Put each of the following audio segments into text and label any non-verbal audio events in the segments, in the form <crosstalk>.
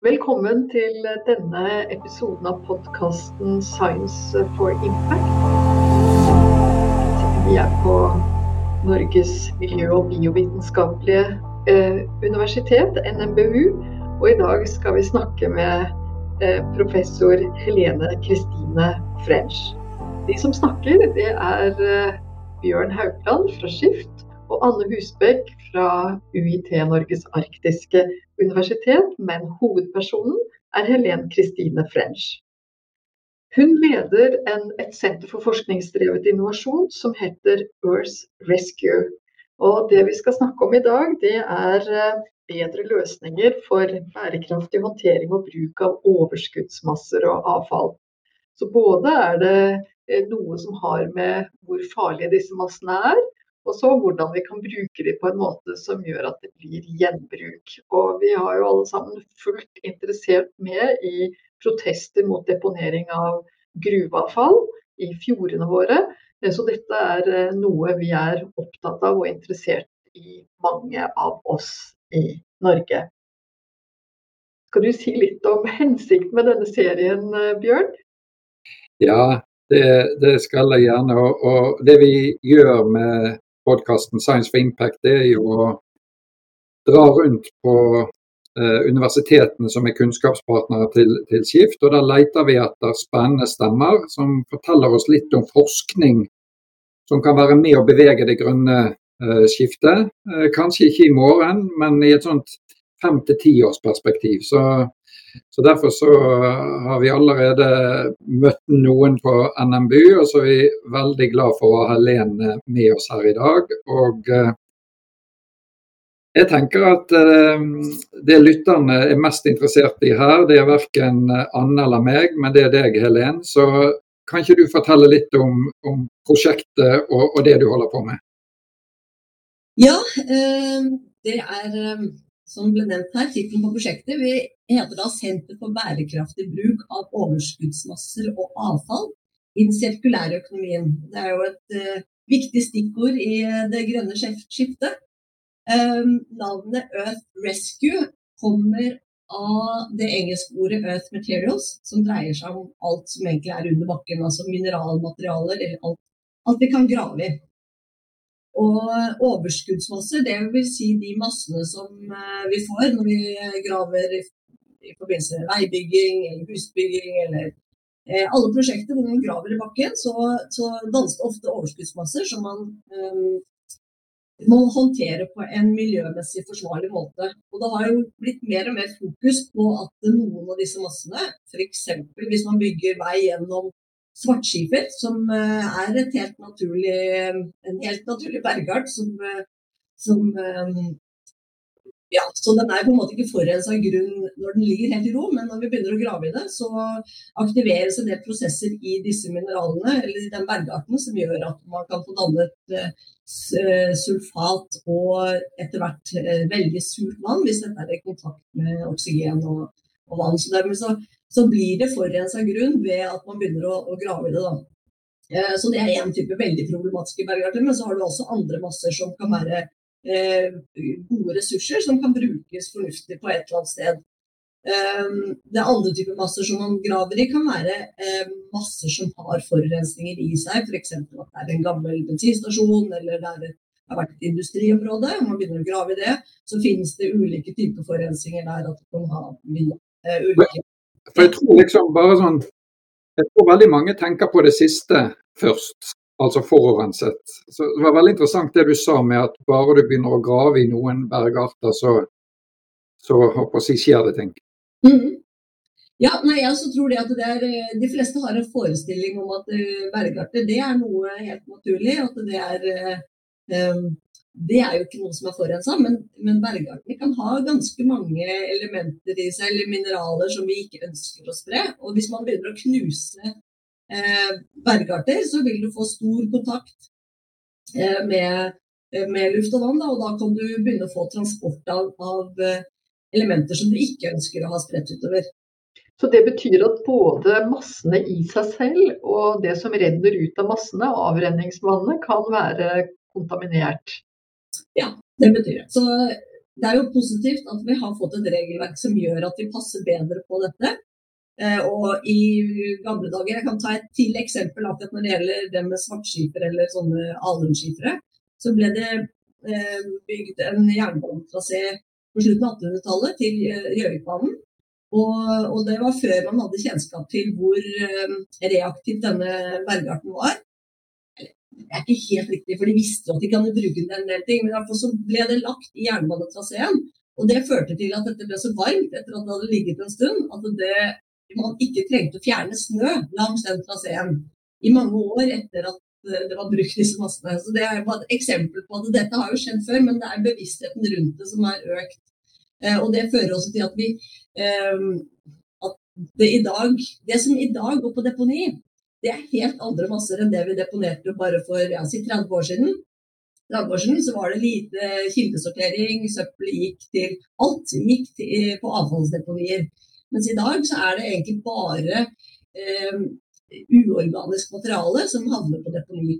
Velkommen til denne episoden av podkasten 'Science for Impact'. Vi er på Norges miljø- og biovitenskapelige eh, universitet, NMBU. Og i dag skal vi snakke med eh, professor Helene Kristine French. De som snakker, det er eh, Bjørn Haugland fra Skift og Anne Husbekk fra UiT Norges arktiske universitet, men hovedpersonen er Helen Kristine French. Hun leder en, et senter for forskningsdrevet innovasjon som heter Earth Rescue. Og det vi skal snakke om i dag, det er eh, bedre løsninger for bærekraftig håndtering og bruk av overskuddsmasser og avfall. Så både er det eh, noe som har med hvor farlige disse massene er, og så hvordan vi kan bruke de på en måte som gjør at det blir gjenbruk. Og vi har jo alle sammen fullt interessert med i protester mot deponering av gruveavfall i fjordene våre. Så dette er eh, noe vi er opptatt av og interessert i, mange av oss i Norge. Skal du si litt om hensikten med denne serien, eh, Bjørn? Ja, det, det, skal jeg gjerne. Og, og det vi gjør med podkasten Science for Impact, det er jo å dra rundt på eh, universitetene som er kunnskapspartnere til, til, Skift. og Da leter vi etter spennende stemmer som forteller oss litt om forskning som kan være med å bevege det grønne eh, skiftet. Eh, kanskje ikke i morgen, men i et sånt fem til tiårsperspektiv. Så så Derfor så har vi allerede møtt noen på NMBU, og så er vi veldig glad for å ha Helene med oss her i dag. Og eh, jeg tenker at eh, det lytterne er mest interessert i her, det er verken Anne eller meg, men det er deg, Helen. Så kan ikke du fortelle litt om, om prosjektet og, og, det du holder på med? Ja, eh, det er som ble nevnt her, tittelen på prosjektet vi heter da 'Senter for bærekraftig bruk av overskuddsmasser og avfall i den sirkulære økonomien'. Det er jo et uh, viktig stikkord i uh, det grønne skiftet. Um, navnet Earth Rescue kommer av det engelske ordet Earth Materials, som dreier seg om alt som egentlig er under bakken, altså mineralmaterialer eller alt, alt vi kan grave i. Og overskuddsmasser, vil si de massene som eh, vi får når vi graver i, forbindelse med veibygging eller husbygging eller eh, alle prosjekter hvor man graver i bakken, så, så dannes det ofte overskuddsmasser som man um, må håndtere på en miljømessig forsvarlig måte. Og Det har jo blitt mer og mer fokus på at noen av disse massene, f.eks. hvis man bygger vei gjennom svartskifer, som eh, er helt naturlig, en helt naturlig bergart som, eh, som eh, ja, så Den er på en måte ikke forurensa grunn når den ligger helt i ro, men når vi begynner å grave i det, så aktiveres en del prosesser i disse mineralene, eller i den bergarten, som gjør at man kan få dannet sulfat og etter hvert veldig surt vann, hvis dette er i kontakt med oksygen og, og vann. Så dermed så, så blir det forurensa grunn ved at man begynner å, å grave i det. Eh, så det er én type veldig problematiske bergarter. Men så har du også andre masser som kan være eh, gode ressurser som kan brukes fornuftig på et eller annet sted. Eh, det andre type masser som man graver i, kan være eh, masser som har forurensninger i seg. F.eks. at det er en gammel bensinstasjon eller det er et har vært et industriområde, og man begynner å grave i det, så finnes det ulike typer forurensninger der. at man har ha Eh, ulike For jeg tror liksom bare sånn Jeg tror veldig mange tenker på det siste først, altså forurenset. Så Det var veldig interessant det du sa med at bare du begynner å grave i noen bergarter, så, så håper jeg, skjer det ting. Mm. Ja, nei, jeg også tror det at det er, eh, De fleste har en forestilling om at uh, bergarter det er noe helt naturlig. At det er uh, det er jo ikke noe som er forurensa, men, men bergartene kan ha ganske mange elementer i seg, eller mineraler som vi ikke ønsker å spre. Og hvis man begynner å knuse eh, bergarter, så vil du få stor kontakt eh, med, eh, med, luft og vann. Da, og da kan du begynne å få transport av, av eh, elementer som du ikke ønsker å ha spredt utover. Så Det betyr at både massene i seg selv og det som renner ut av massene, avrenningsvannet, kan være kontaminert? Ja, det betyr det. Så det er jo positivt at vi har fått et regelverk som gjør at vi passer bedre på dette. Eh, og i gamle dager, Jeg kan ta et til eksempel akkurat når det gjelder det med svartskipere eller sånne alunskipere. Så ble det eh, bygd en jernbanetrasé på slutten av 1800-tallet til eh, Gjøvikbanen. Og, og, det var før man hadde kjennskap til hvor reaktiv denne bergarten var. Det er ikke helt riktig, for de visste at de kan bruke den en del ting. Men fall så ble det lagt i jernbanetraseen. Og det førte til at dette ble så varmt etter at det hadde ligget en stund, at det man ikke trengte å fjerne snø langs den traseen i mange år etter at eh, det var brukt disse massene. Så Det er bare et eksempel på at dette har jo skjedd før, men det er bevisstheten rundt det som er økt. Eh, og Det fører også til at vi eh, at det, i dag, det som i dag går på deponi, det er helt andre masser enn det vi deponerte bare for ja, 30 år siden. 30 år siden så var det lite kildesortering, søppel gikk til Alt gikk til, på avfallsdeponier. Mens i dag så er det egentlig bare eh, uorganisk materiale som havner på deponi.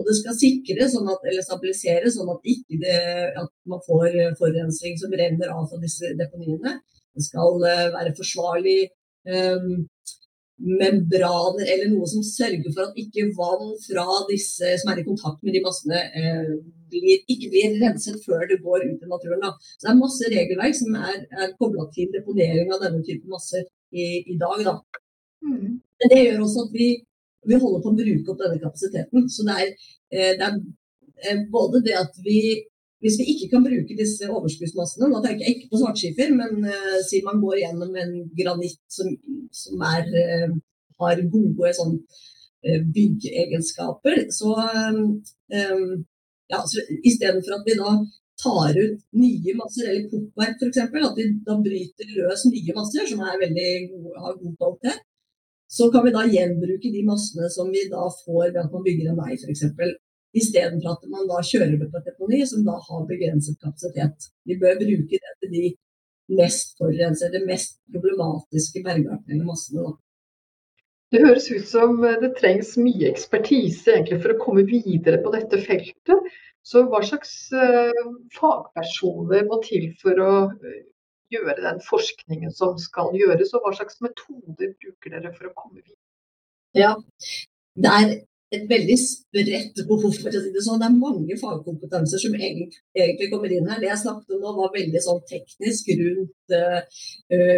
Og det skal sikre sånn at, eller stabilisere sånn at, det, at man får forurensning som renner av fra disse deponiene. Det skal eh, være forsvarlig eh, membraner eller noe som sørger for at ikke vann fra disse som er i kontakt med de massene, eh, blir, ikke blir renset før det går ut i naturen. Da. Så det er masse regelverk som er, er kobla til deponering av denne typen masser i, i dag. Da. Mm. Men det gjør også at vi, vi, holder på å bruke opp denne kapasiteten. Så det er, eh, det er eh, både det at vi hvis vi ikke kan bruke disse overskuddsmassene, da tenker jeg ikke på svartskifer, men uh, si man går gjennom en granitt som, som er, uh, har gode sånn, uh, byggeegenskaper, så um, ja, Istedenfor at vi da tar ut nye masser, eller pukkverk f.eks., at vi da bryter løs nye masser som veldig gode, har god kvalitet, så kan vi da gjenbruke de massene som vi da får ved at man bygger en vei f.eks. Istedenfor at man da kjører det på et deponi som da har begrenset kapasitet. Vi bør bruke det til de mest forurensede, mest problematiske bergartene i massene. Da. Det høres ut som det trengs mye ekspertise egentlig for å komme videre på dette feltet. Så hva slags uh, fagpersoner må til for å uh, gjøre den forskningen som skal gjøres, og hva slags metoder bruker dere for å komme videre? Ja, det er et veldig spredt behov, for å si det sånn. Det er mange fagkompetanser som egentlig kommer inn her. Det jeg snakket om nå, var veldig sånn teknisk rundt uh,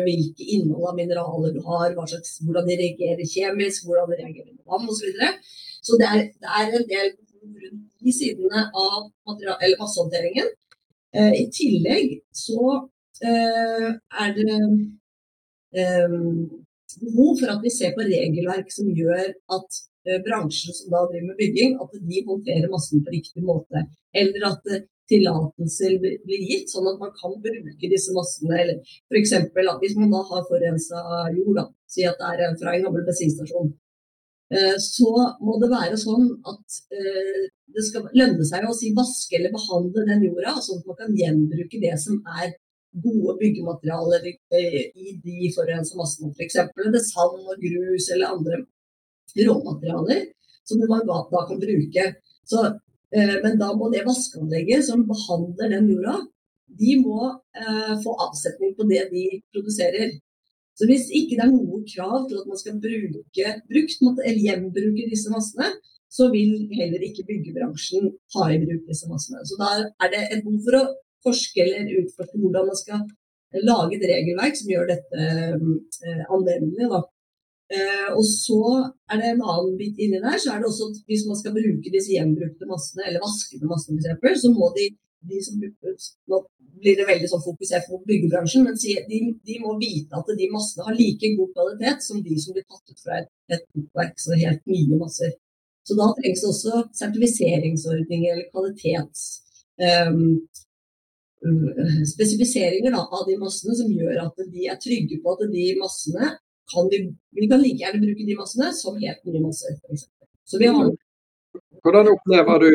hvilke innhold av mineraler du har, slags, hvordan de reagerer kjemisk, hvordan de reagerer med vann osv. Så, videre. så det er, det er, en del rundt de sidene av massehåndteringen. Uh, I tillegg så uh, er det behov for at vi ser på regelverk som gjør at Eh, bransjen som da driver med bygging, at de håndterer massen på riktig måte. Eller at eh, tillatelser blir gitt, sånn at man kan bruke disse massene. Eller f.eks. hvis man da har forurensa jord, da, si at det er fra en gammel bensinstasjon, eh, så må det være sånn at det skal lønne seg å si vaske eller behandle den jorda, sånn at man kan gjenbruke det som er gode byggematerialer i de forurensa massene. F.eks. sand og grus eller andre råmaterialer som man da kan bruke. Så, eh, men da må det vaskeanlegget som behandler den jorda, de må eh, få avsetning på det de produserer. Så hvis ikke det er noe krav til at man skal bruke brukt, eller gjenbruke disse massene, så vil heller ikke byggebransjen ta i bruk disse massene. Så da er det et behov for å forske eller utforske hvordan man skal lage et regelverk som gjør dette eh, anvendelig. Da. Eh, og så er det en annen bit inni der, så er det også at hvis man skal bruke disse gjenbrukte massene, eller vaskede massene f.eks., så må de, de som Nå blir det veldig sånn fokusert på byggebransjen, men de, de, må vite at de massene har like god kvalitet som de som blir tatt ut fra et, bokverk, så helt nye masser. Så da trengs det også sertifiseringsordninger eller kvalitets... Um, spesifiseringer da, av de massene som gjør at de er trygge på at de massene kan vi, vi kan like gjerne bruke de massene som helt nye masser, Så vi har hvordan opplever du,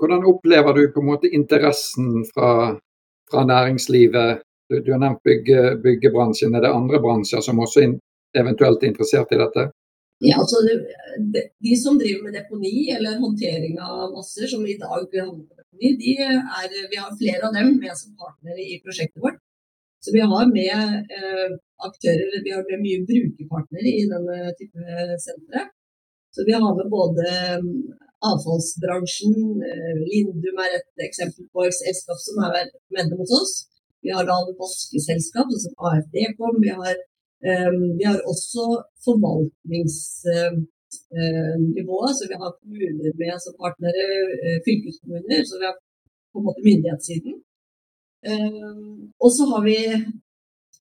hvordan opplever du på en måte interessen fra, fra næringslivet? Du, du, har nevnt bygge, byggebransjen. Er det andre bransjer som også in, eventuelt er interessert i dette? Ja, altså de, de, som driver med deponi eller håndtering av masser, som i dag handler på de er, vi har flere av dem med som partnere i prosjektet vårt. Så vi har med eh, aktører, vi har mye brukerpartnere i denne type sentre. Så vi har med både mm, avfallsbransjen, eh, Lindum er et eksempel på et selskap som er medlem hos oss. Vi har da vaskeselskap, som altså AFD kom. Vi har, um, vi har også forvaltningsnivået, uh, så vi har kommuner med som partnere, fylkeskommuner. Så vi har på en måte myndighetssiden. Og så har vi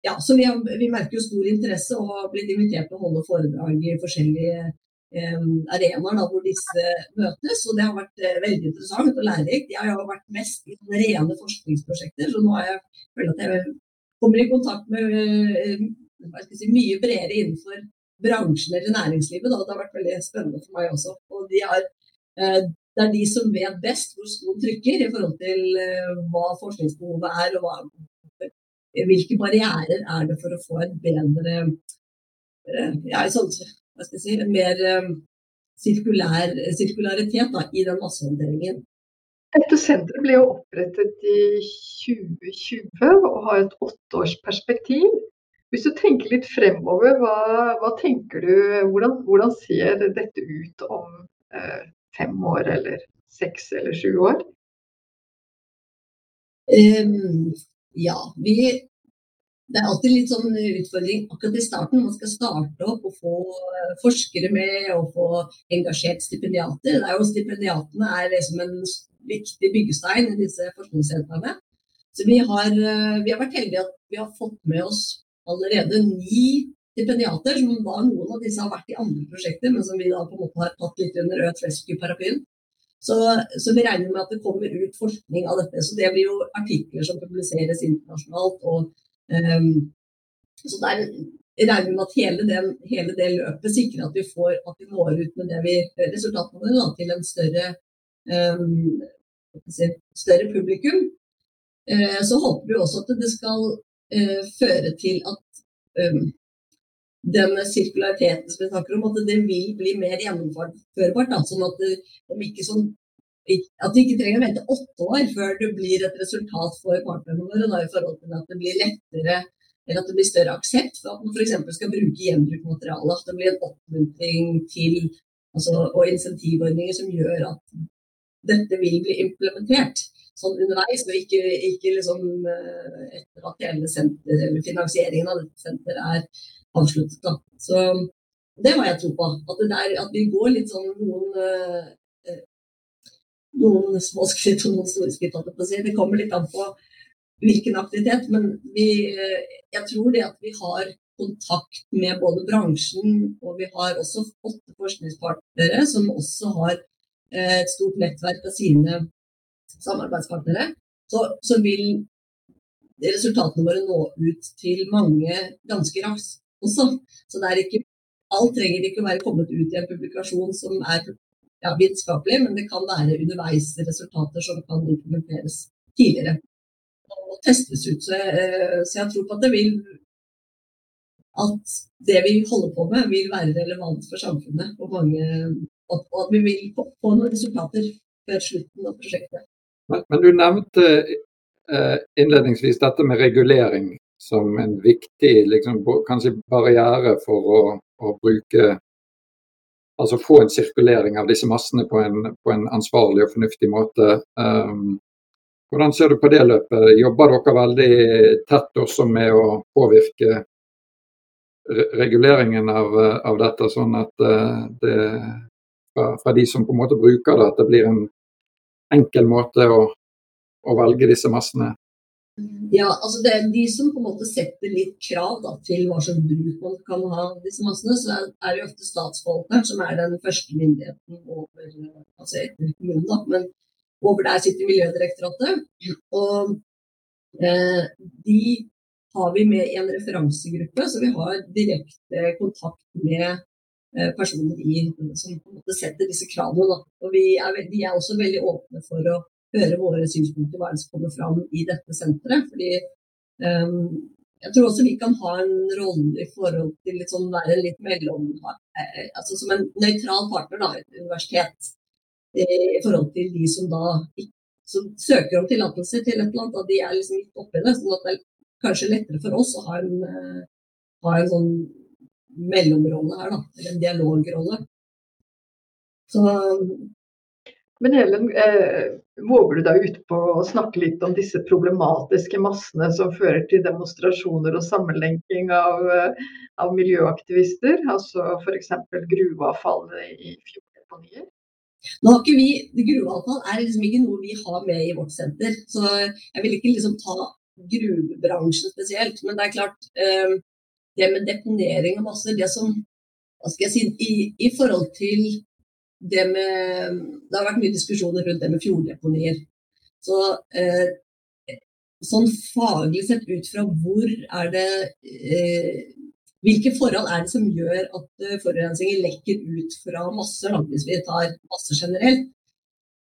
ja, så vi, har, vi, merker jo stor interesse og har blitt invitert til å holde foredrag i forskjellige arenaer hvor disse møtes. Og det har vært eh, veldig interessant og lærerikt. Jeg har vært mest i rene forskningsprosjekter, så nå har jeg følt at jeg kommer i kontakt med eh, si, mye bredere innenfor bransjen eller næringslivet. Da. Det har vært veldig spennende for meg også. Og de har, eh, det er de som vet best hvor skoen trykker i forhold til hva forskningsbehovet er, og hva, hvilke barrierer er det for å få et bedre ja, hva skal jeg si, mer um, sirkulær, sirkularitet da, i den massehåndteringen. Dette senteret ble jo opprettet i 2020 og har et åtteårsperspektiv. Hvis du tenker litt fremover, hva, hva tenker du, hvordan, hvordan, ser dette ut om eh, fem år eller seks eller sju år? Um, ja, vi det er alltid litt sånn utfordring akkurat i starten. Man skal starte opp og få eh, forskere med og få engasjert stipendiater. Det er jo Stipendiatene er liksom en viktig byggestein i disse forskningssentrene. Så vi har, eh, vi har, vært heldige at vi har fått med oss allerede ni stipendiater. som da Noen av disse har vært i andre prosjekter, men som vi da på en måte har tatt litt under Earth Rescue-paraplyen. Så, så, vi regner med at det kommer ut forskning av dette. Så det blir jo artikler som publiseres internasjonalt. og Um, så der regner vi med at hele, den, hele, det løpet sikrer at vi får at vi når ut med det vi, resultatene våre til en større, um, større publikum. Uh, så håper vi også at det skal uh, føre til at um, den sirkulariteten som vi snakker om, at det vil bli mer gjennomførbart. Da, sånn at det, ikke sånn at vi ikke trenger å vente åtte år før det blir et resultat for partnerne våre. Da, i forhold til at det blir lettere eller at det blir større aksept for at man f.eks. skal bruke gjenbrukt materiale. At det blir en oppmuntring til altså, og insentivordninger som gjør at dette vil bli implementert sånn underveis, og ikke, ikke liksom, eh, etter at hele senter, eller finansieringen av dette senteret er avsluttet. Da. Så det har jeg tro på. At, der, at vi går litt sånn noen uh, noen små skritt og noen store skritt. Det kommer litt an på hvilken aktivitet. Men vi, jeg tror det at vi har kontakt med både bransjen, og vi har også åtte forskningspartnere som også har eh, et stort nettverk av sine samarbeidspartnere, så, så vil resultatene våre nå ut til mange ganske raskt også. Så det er ikke, alt trenger ikke å være kommet ut i en publikasjon som er ja, vitenskapelig, men det kan være underveis resultater som kan implementeres tidligere og testes ut. Så jeg, eh, så jeg tror på at det vil at det vi holder på med, vil være relevant for samfunnet. Og, mange, og at vi vil få noen resultater før slutten av prosjektet. Men, men du nevnte eh, innledningsvis dette med regulering som en viktig liksom, kanskje barriere for å, å bruke altså få en sirkulering av disse massene på en, på en ansvarlig og fornuftig måte. Um, hvordan ser du på det løpet? Jobber dere veldig tett også med å påvirke re reguleringen av, av, dette, sånn at uh, det fra, fra, de som på en måte bruker det, at det blir en enkel måte å, å velge disse massene? Ja, altså det er de som på en måte setter litt krav da, til hva slags bruk man kan ha disse massene. Så er det jo ofte statsforvalteren som er den første myndigheten over altså etter kommunen. da, Men over der sitter Miljødirektoratet. Og eh, de har vi med i en referansegruppe, så vi har direkte kontakt med personer i, som på en måte setter disse kravene. Da. Og vi er, de er også veldig åpne for å høre våre synspunkter, hva som kommer fram i dette senteret. Fordi um, jeg tror også vi kan ha en rolle i forhold til litt sånn, være litt mellom eh, altså Som en nøytral partner, da, et universitet, i forhold til de som da som søker om tillatelse til et eller annet, Da de er liksom midt oppi det. sånn at det er kanskje lettere for oss å ha en, eh, ha en sånn mellomrolle her, da. Eller en dialogrolle. Så men Helen, eh, våger du deg ut på å snakke litt om disse problematiske massene som fører til demonstrasjoner og sammenlenking av, eh, av miljøaktivister, altså f.eks. gruveavfallet i fjorddeponier? Nå har ikke vi, Gruveavfall er liksom ikke noe vi har med i vårt senter, så jeg vil ikke liksom ta gruvebransjen spesielt. Men det er klart, eh, det med deponering av masser, det som hva skal jeg si, i, i forhold til det med Det har vært mye diskusjoner rundt det med fjorddeponier. Så eh, sånn faglig sett ut fra hvor er det eh, Hvilke forhold er det som gjør at uh, forurensninger lekker ut fra masser, hvis vi tar masser generelt?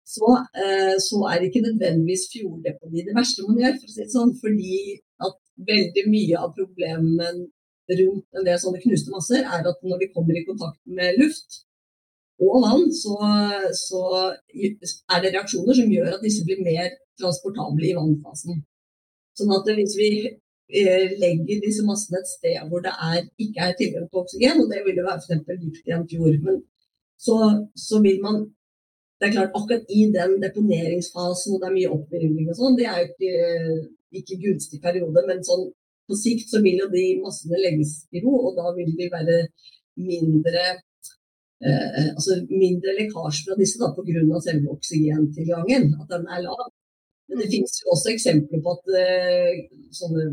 Så, eh, så, er det ikke nødvendigvis fjorddeponi det verste man gjør, for å si det sånn. Fordi at veldig mye av problemet rundt en del sånne knuste masser er at når de kommer i kontakt med luft, og vann, så, så, er det reaksjoner som gjør at disse blir mer transportable i vannfasen. Sånn at hvis vi eh, legger disse massene et sted hvor det er, ikke er tilgang på oksygen, og det vil jo være f.eks. dypt i en fjord, men så, så, vil man Det er klart, akkurat i den deponeringsfasen og det er mye oppvirvling og sånn, det er jo ikke, ikke gunstig periode, men sånn på sikt så vil jo de massene legges i ro, og da vil de være mindre eh, altså mindre lekkasje fra disse pga. selve oksygentilgangen, at den er lav. Men det finnes jo også eksempler på at eh, sånne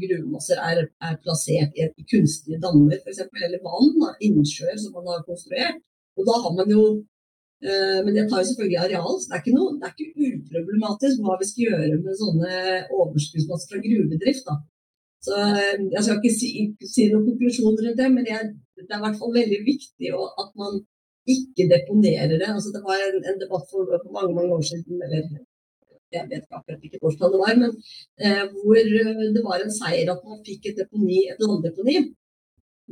gruvemasser er, er, plassert i, i kunstige dammer, f.eks., eller vann, da, innsjøer som man har konstruert. Og da har man jo eh, Men det tar jo selvfølgelig areal, så det er ikke, noe, det er ikke uproblematisk hva vi skal gjøre med sånne overskuddsmasser fra gruvedrift. da. Så eh, Jeg skal ikke si, si noen konklusjoner rundt det, men jeg, det er i hvert fall veldig viktig at man ikke deponerer det. Altså, det var en, en debatt for, for, mange mange år siden, eller jeg vet akkurat hvilket årstall det var, men eh, hvor eh, det var en seier at man fikk et deponi, et landdeponi.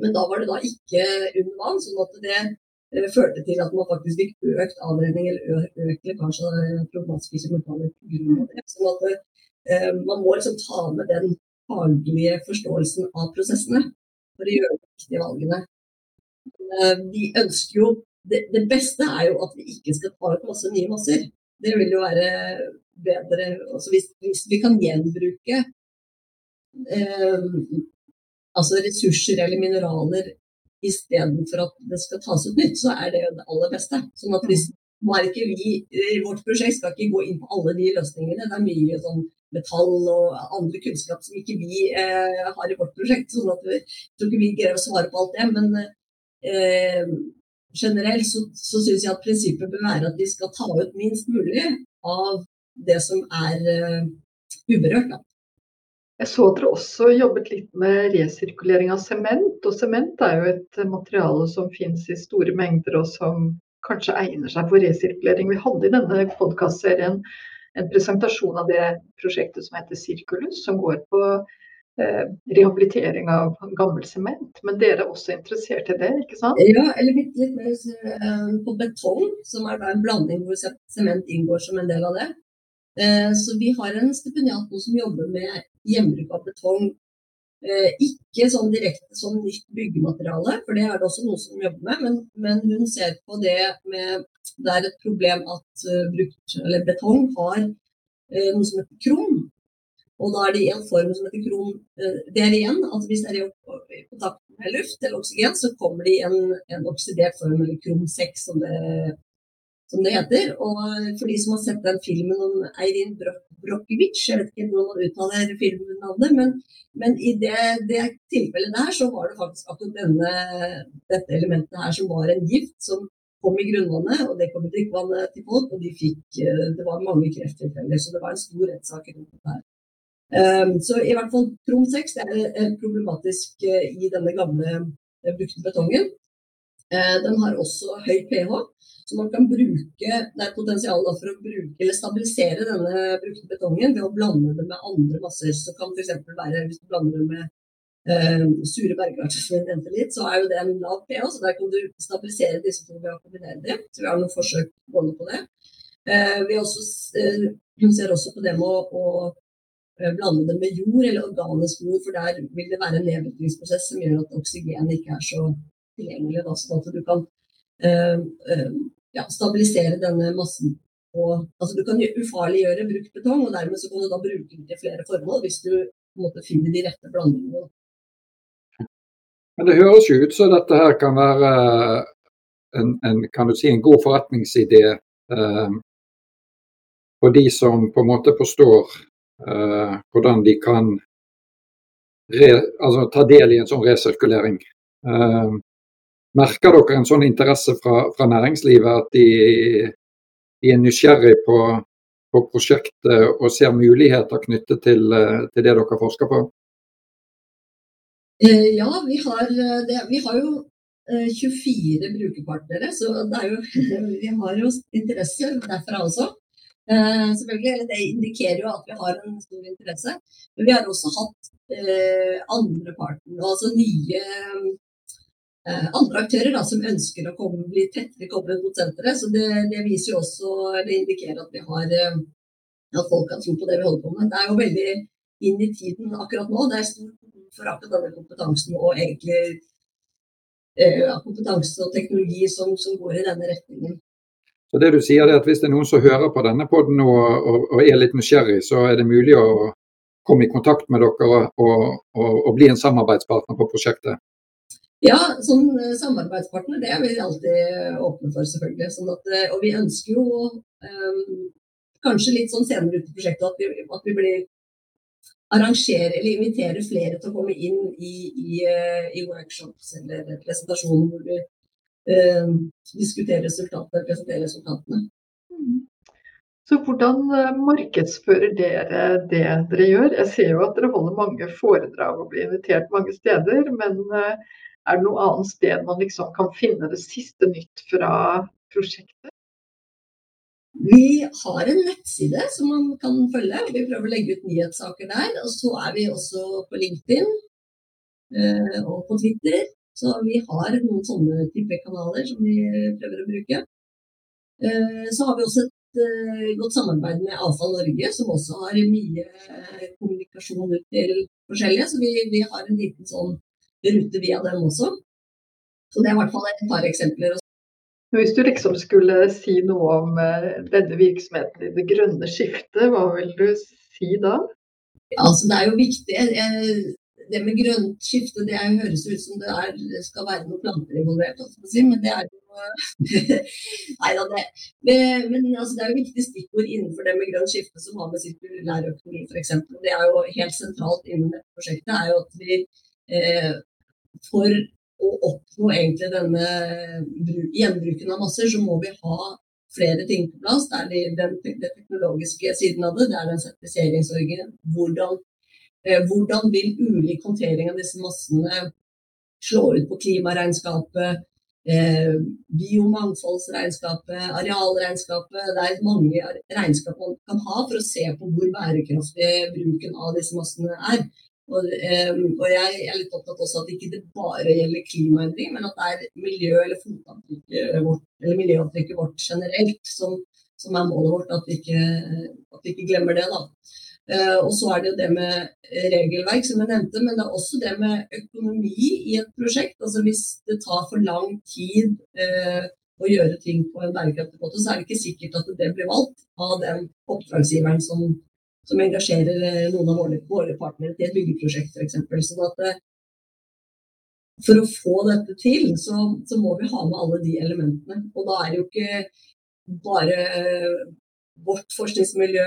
Men da var det da ikke under vann, sånn at det eh, førte til at man faktisk fikk økt avrenning eller økt lekkasje av problematiske kjemikalier pga. det. Sånn at eh, man må liksom ta med den faglige forståelsen av prosessene for å gjøre de riktige valgene. Eh, vi ønsker jo det, det, beste er jo at vi ikke skal ta ut masse nye masser. Det vil jo være bedre altså hvis, hvis, vi kan gjenbruke eh, altså ressurser eller mineraler istedenfor at det skal tas ut nytt, så er det jo det aller beste. Sånn at hvis, vi, I vårt prosjekt skal ikke gå inn på alle de løsningene. Det er mye sånn metall og andre kunnskap som ikke vi eh, har i vårt prosjekt. sånn at vi tror ikke vi greier å svare på alt det. Men eh, generelt så, så syns jeg at prinsippet bør være at vi skal ta ut minst mulig av det som er eh, uberørt. Da. Jeg så dere også jobbet litt med resirkulering av sement. Og sement er jo et materiale som finnes i store mengder, og som kanskje egner seg for resirkulering. Vi hadde i denne podkastserien en presentasjon av det prosjektet som heter Circulus, som går på eh, rehabilitering av gammel sement. Men dere er også interessert i det, ikke sant? Ja, eller litt, litt mer uh, på betong, som er en blanding hvor sement inngår som en del av det. Uh, så vi har en stipendiat som jobber med gjenbruk av betong. Uh, ikke sånn direkte som nytt byggemateriale, for det er det også noen som jobber med, men, men hun ser på det med det er et problem at uh, brukt, betong har uh, noe som heter krom. Og da er det en form som heter krom Det er igjen at hvis det er i kontakt med luft eller oksygen, så kommer det i en, en oksidert form, eller krom 6 som det, som det heter. Og for de som har sett den filmen om Eirin Brochevich, jeg vet ikke hvordan man uttaler filmnavnet, men, men i det, det, tilfellet der så var det faktisk akkurat denne, dette elementet her som var en gift som kom i grunnvannet, og det kom i drikkevannet til folk. Og de fikk, eh, det var mange krefttilfeller, så det var en stor rettssak rundt det her. Um, så i hvert fall Krom 6 er, er problematisk uh, i denne gamle brukte betongen. Uh, den har også høy pH, så man kan bruke det er potensial for å bruke eller stabilisere denne brukte betongen ved å blande det med andre masser. Så kan f.eks. være hvis du blander det med eh, sure bergarter som vi litt, så er jo det en lav pH, så der kan du stabilisere disse to ved å kombinere dem. Så vi har noen forsøk både på det. Vi også, ser også på det med å, å blande det med jord, eller organisk jord, for der vil det være en nedbrytningsprosess som gjør at oksygen ikke er så tilgjengelig. Da, sånn at du kan ja, stabilisere denne massen. Og, altså, du kan ufarliggjøre brukt betong, og dermed så kan du da bruke den til flere formål hvis du på måte finner de rette blandingene. Men det høres jo ut som dette her kan være en, en, kan si, en god forretningsidé eh, for de som på en måte forstår eh, hvordan de kan re, altså, ta del i en sånn resirkulering. Eh, merker dere en sånn interesse fra, fra næringslivet, at de, de, er nysgjerrig på, på prosjektet og ser muligheter knyttet til, til det dere forsker på? Eh, ja, vi har, eh, det, vi har jo 24 eh, brukerpartnere, så jo, <laughs> vi har jo interesse derfra også. Eh, selvfølgelig, Det indikerer jo at vi har en stor interesse. Men vi har også hatt eh, andre parten, altså nye andre aktører da, som ønsker å komme, bli tettere koblet mot senteret. Så det, det, viser jo også, det indikerer at vi har at folk kan tro på det vi holder på med. Det er jo veldig inn i tiden akkurat nå. Det er stort for akkurat denne kompetansen og egentlig eh, kompetanse og teknologi som, som, går i denne retningen. Så det du sier er at Hvis det er noen som hører på denne poden og, og, og, er litt nysgjerrig, så er det mulig å komme i kontakt med dere og, og bli en samarbeidspartner på prosjektet? Ja, som samarbeidspartner det er vi alltid åpne for, selvfølgelig. Sånn at, eh, og vi ønsker jo um, kanskje litt sånn senere ut i prosjektet at vi, at vi blir arrangere eller invitere flere til å komme inn i, i, eh, i workshops eller presentasjoner hvor vi eh, diskuterer resultatene, presenterer resultatene. Mm. Så hvordan eh, markedsfører dere det dere gjør? Jeg ser jo at dere holder mange foredrag og blir invitert mange steder, men eh, er det noe annet sted man liksom kan finne det siste nytt fra prosjektet? Vi har en nettside som man kan følge. Vi prøver å legge ut nyhetssaker der. Og så er vi også på LinkedIn eh, og på Twitter. Så vi har noen sånne type kanaler som vi prøver å bruke. Eh, så har vi også et eh, godt samarbeid med Avfall Norge, som også har mye kommunikasjon ut til forskjellige. Så vi, vi har en liten sånn rute via dem også. Så det er i hvert fall et par eksempler. Hvis du liksom skulle si noe om eh, denne virksomheten i det grønne skiftet, hva vil du si da? Altså, det er jo viktig. Det med grønt skifte det høres ut som det, er, skal være noen planter involvert, si, men det er jo <laughs> Nei da, det, men altså, det er jo viktig stikkord innenfor det med grønt skifte som har med sirkulær økonomi f.eks. Det er jo helt sentralt innen dette prosjektet er jo at vi eh, for å oppnå egentlig denne gjenbruken av masser, så må vi ha flere ting på plass. Det er den, teknologiske siden av det, det er den sertifiseringsordningen. Hvordan, eh, hvordan vil ulik håndtering av disse massene slå ut på klimaregnskapet, eh, biomangfoldsregnskapet, arealregnskapet. Det er mange regnskap man kan ha for å se på hvor bærekraftig bruken av disse massene er. Og, um, og jeg er litt opptatt også at ikke det bare gjelder klimaendring, men at det er miljø- eller fotavtrykket vårt, eller miljøavtrykket vårt generelt som, som, er målet vårt. At vi ikke, at vi ikke glemmer det. da. Uh, og så er det jo det med regelverk, som jeg nevnte, men det er også det med økonomi i et prosjekt. Altså Hvis det tar for lang tid uh, å gjøre ting på en bærekraftig måte, så er det ikke sikkert at det blir valgt av den oppdragsgiveren som som engasjerer eh, noen av våre, våre partnere til et byggeprosjekt f.eks. Sånn at eh, for å få dette til, så, så, må vi ha med alle de elementene. Og da er det jo ikke bare eh, vårt forskningsmiljø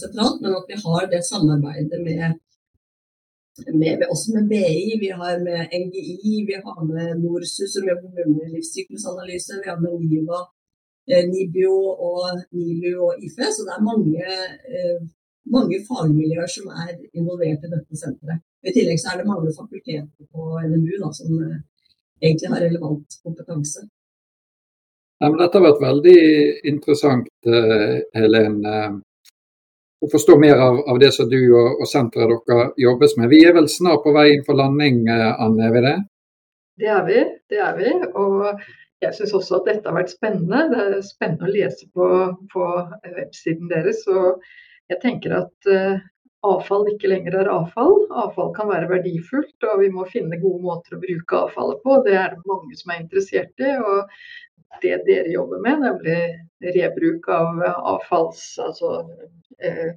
sentralt, men at vi har det samarbeidet med, med, også med BI, vi har med NGI, vi har med NORSUS som jobber med livssyklusanalyse, vi har med NIVA, NIBIO og NILU og IFE. Så det er mange mange fagmiljøer som er involvert i dette senteret. I tillegg så er det mange fakulteter på NMU da, som eh, egentlig har relevant kompetanse. Ja, dette har vært veldig interessant, uh, Helen. Å forstå mer av, av, det som du og, og senteret dere jobbes med. Vi er vel snart på vei inn for landing, uh, Anne? Er vi det? Det er vi. det er vi. Og jeg syns også at dette har vært spennende. Det er spennende å lese på, på websiden deres. Og jeg tenker at uh, avfall ikke lenger er avfall. Avfall kan være verdifullt, og vi må finne gode måter å bruke avfallet på. Det er det mange som er interessert i. og Det dere jobber med, nemlig rebruk av avfalls... Altså, eh,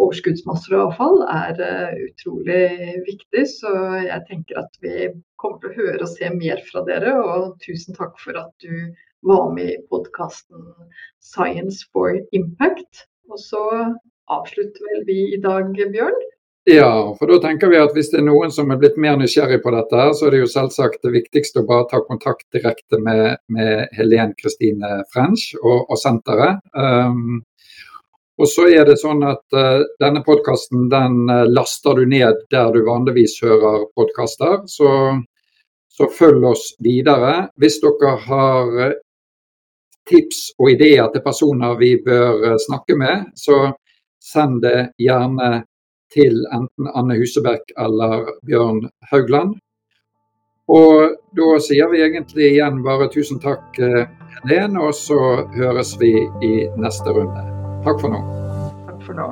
overskuddsmasser og avfall er eh, utrolig viktig. Så jeg tenker at vi kommer til å høre og se mer fra dere. Og tusen takk for at du var med i podkasten Science for Impact. Og så avslutter vel vi i dag, Bjørn? Ja, for da tenker vi at hvis det er noen som er blitt mer nysgjerrig på dette, her, så er det jo selvsagt det viktigste å bare ta kontakt direkte med, med Helen Kristine French og, og senteret. Um, og så er det sånn at uh, denne podkasten den uh, laster du ned der du vanligvis hører podkaster. Så, så, følg oss videre. Hvis dere har uh, tips og ideer til personer vi bør snakke med, så send det gjerne til enten Anne Husebekk eller Bjørn Haugland. Og da sier vi egentlig igjen bare tusen takk, Helene, og så høres vi i neste runde. Takk for nå. Takk for nå.